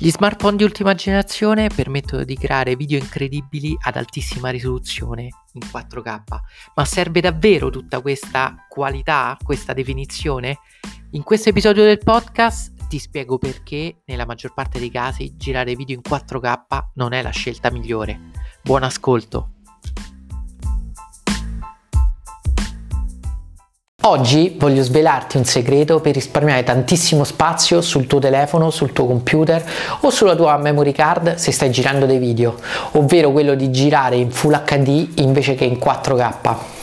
Gli smartphone di ultima generazione permettono di creare video incredibili ad altissima risoluzione in 4K, ma serve davvero tutta questa qualità, questa definizione? In questo episodio del podcast ti spiego perché nella maggior parte dei casi girare video in 4K non è la scelta migliore. Buon ascolto! Oggi voglio svelarti un segreto per risparmiare tantissimo spazio sul tuo telefono, sul tuo computer o sulla tua memory card se stai girando dei video, ovvero quello di girare in Full HD invece che in 4K.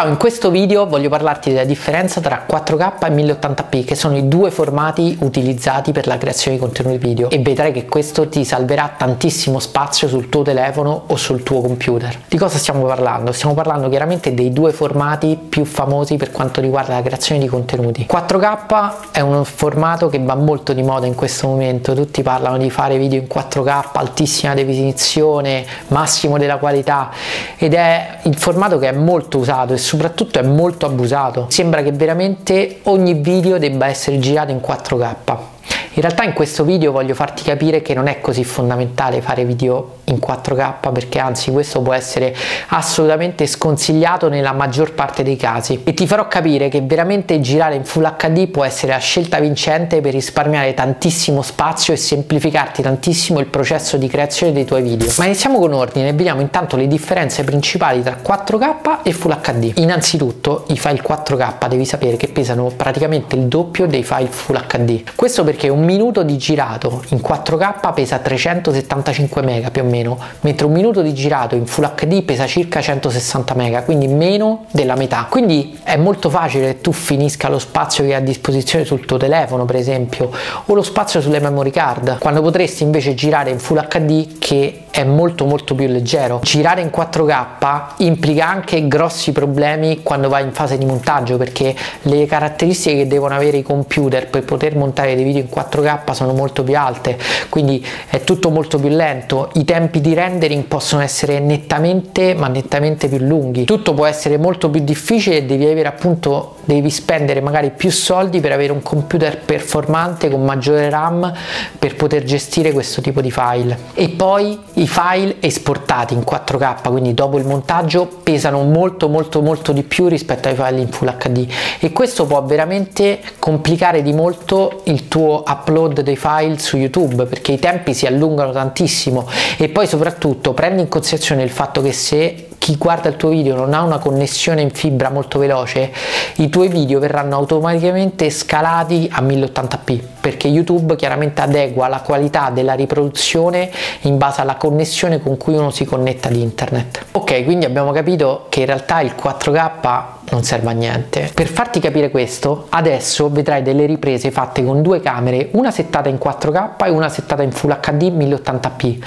Ciao, in questo video voglio parlarti della differenza tra 4K e 1080p che sono i due formati utilizzati per la creazione di contenuti video e vedrai che questo ti salverà tantissimo spazio sul tuo telefono o sul tuo computer. Di cosa stiamo parlando? Stiamo parlando chiaramente dei due formati più famosi per quanto riguarda la creazione di contenuti. 4K è un formato che va molto di moda in questo momento, tutti parlano di fare video in 4K, altissima definizione, massimo della qualità ed è il formato che è molto usato soprattutto è molto abusato. Sembra che veramente ogni video debba essere girato in 4K. In realtà in questo video voglio farti capire che non è così fondamentale fare video in 4K perché anzi questo può essere assolutamente sconsigliato nella maggior parte dei casi e ti farò capire che veramente girare in Full HD può essere la scelta vincente per risparmiare tantissimo spazio e semplificarti tantissimo il processo di creazione dei tuoi video. Ma iniziamo con ordine e vediamo intanto le differenze principali tra 4K e Full HD. Innanzitutto i file 4K devi sapere che pesano praticamente il doppio dei file Full HD. Questo perché un minuto di girato in 4K pesa 375 MB più o meno, mentre un minuto di girato in Full HD pesa circa 160 MB, quindi meno della metà. Quindi è molto facile che tu finisca lo spazio che hai a disposizione sul tuo telefono, per esempio, o lo spazio sulle memory card, quando potresti invece girare in Full HD che è molto molto più leggero. Girare in 4K implica anche grossi problemi quando vai in fase di montaggio perché le caratteristiche che devono avere i computer per poter montare dei video in 4K sono molto più alte, quindi è tutto molto più lento, i tempi di rendering possono essere nettamente ma nettamente più lunghi. Tutto può essere molto più difficile e devi avere appunto devi spendere magari più soldi per avere un computer performante con maggiore RAM per poter gestire questo tipo di file. E poi i file esportati in 4K, quindi dopo il montaggio, pesano molto molto molto di più rispetto ai file in Full HD e questo può veramente complicare di molto il tuo upload dei file su YouTube perché i tempi si allungano tantissimo e poi soprattutto prendi in considerazione il fatto che se chi guarda il tuo video non ha una connessione in fibra molto veloce, i tuoi video verranno automaticamente scalati a 1080p perché YouTube chiaramente adegua la qualità della riproduzione in base alla connessione con cui uno si connetta ad internet. Ok, quindi abbiamo capito che in realtà il 4K non serve a niente. Per farti capire questo, adesso vedrai delle riprese fatte con due camere, una settata in 4K e una settata in Full HD 1080p.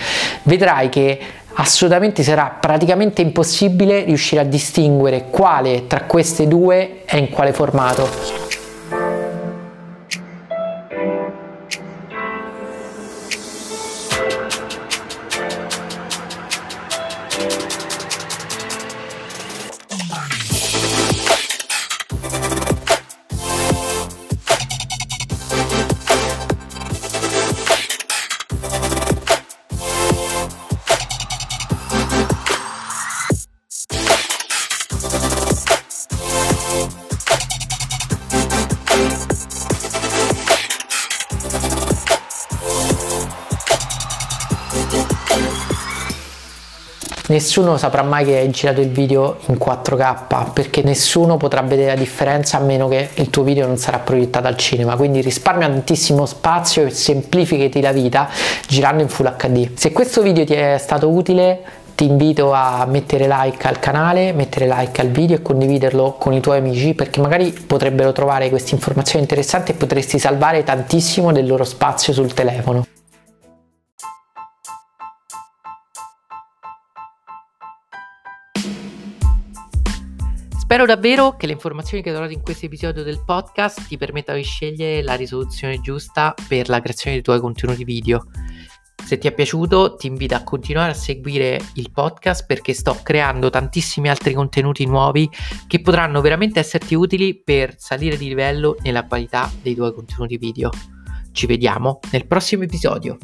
Vedrai che assolutamente sarà praticamente impossibile riuscire a distinguere quale tra queste due è in quale formato. Nessuno saprà mai che hai girato il video in 4K perché nessuno potrà vedere la differenza a meno che il tuo video non sarà proiettato al cinema quindi risparmia tantissimo spazio e semplificati la vita girando in Full HD se questo video ti è stato utile ti invito a mettere like al canale, mettere like al video e condividerlo con i tuoi amici perché magari potrebbero trovare queste informazioni interessanti e potresti salvare tantissimo del loro spazio sul telefono. Spero davvero che le informazioni che ho dato in questo episodio del podcast ti permettano di scegliere la risoluzione giusta per la creazione dei tuoi contenuti video. Se ti è piaciuto ti invito a continuare a seguire il podcast perché sto creando tantissimi altri contenuti nuovi che potranno veramente esserti utili per salire di livello nella qualità dei tuoi contenuti video. Ci vediamo nel prossimo episodio.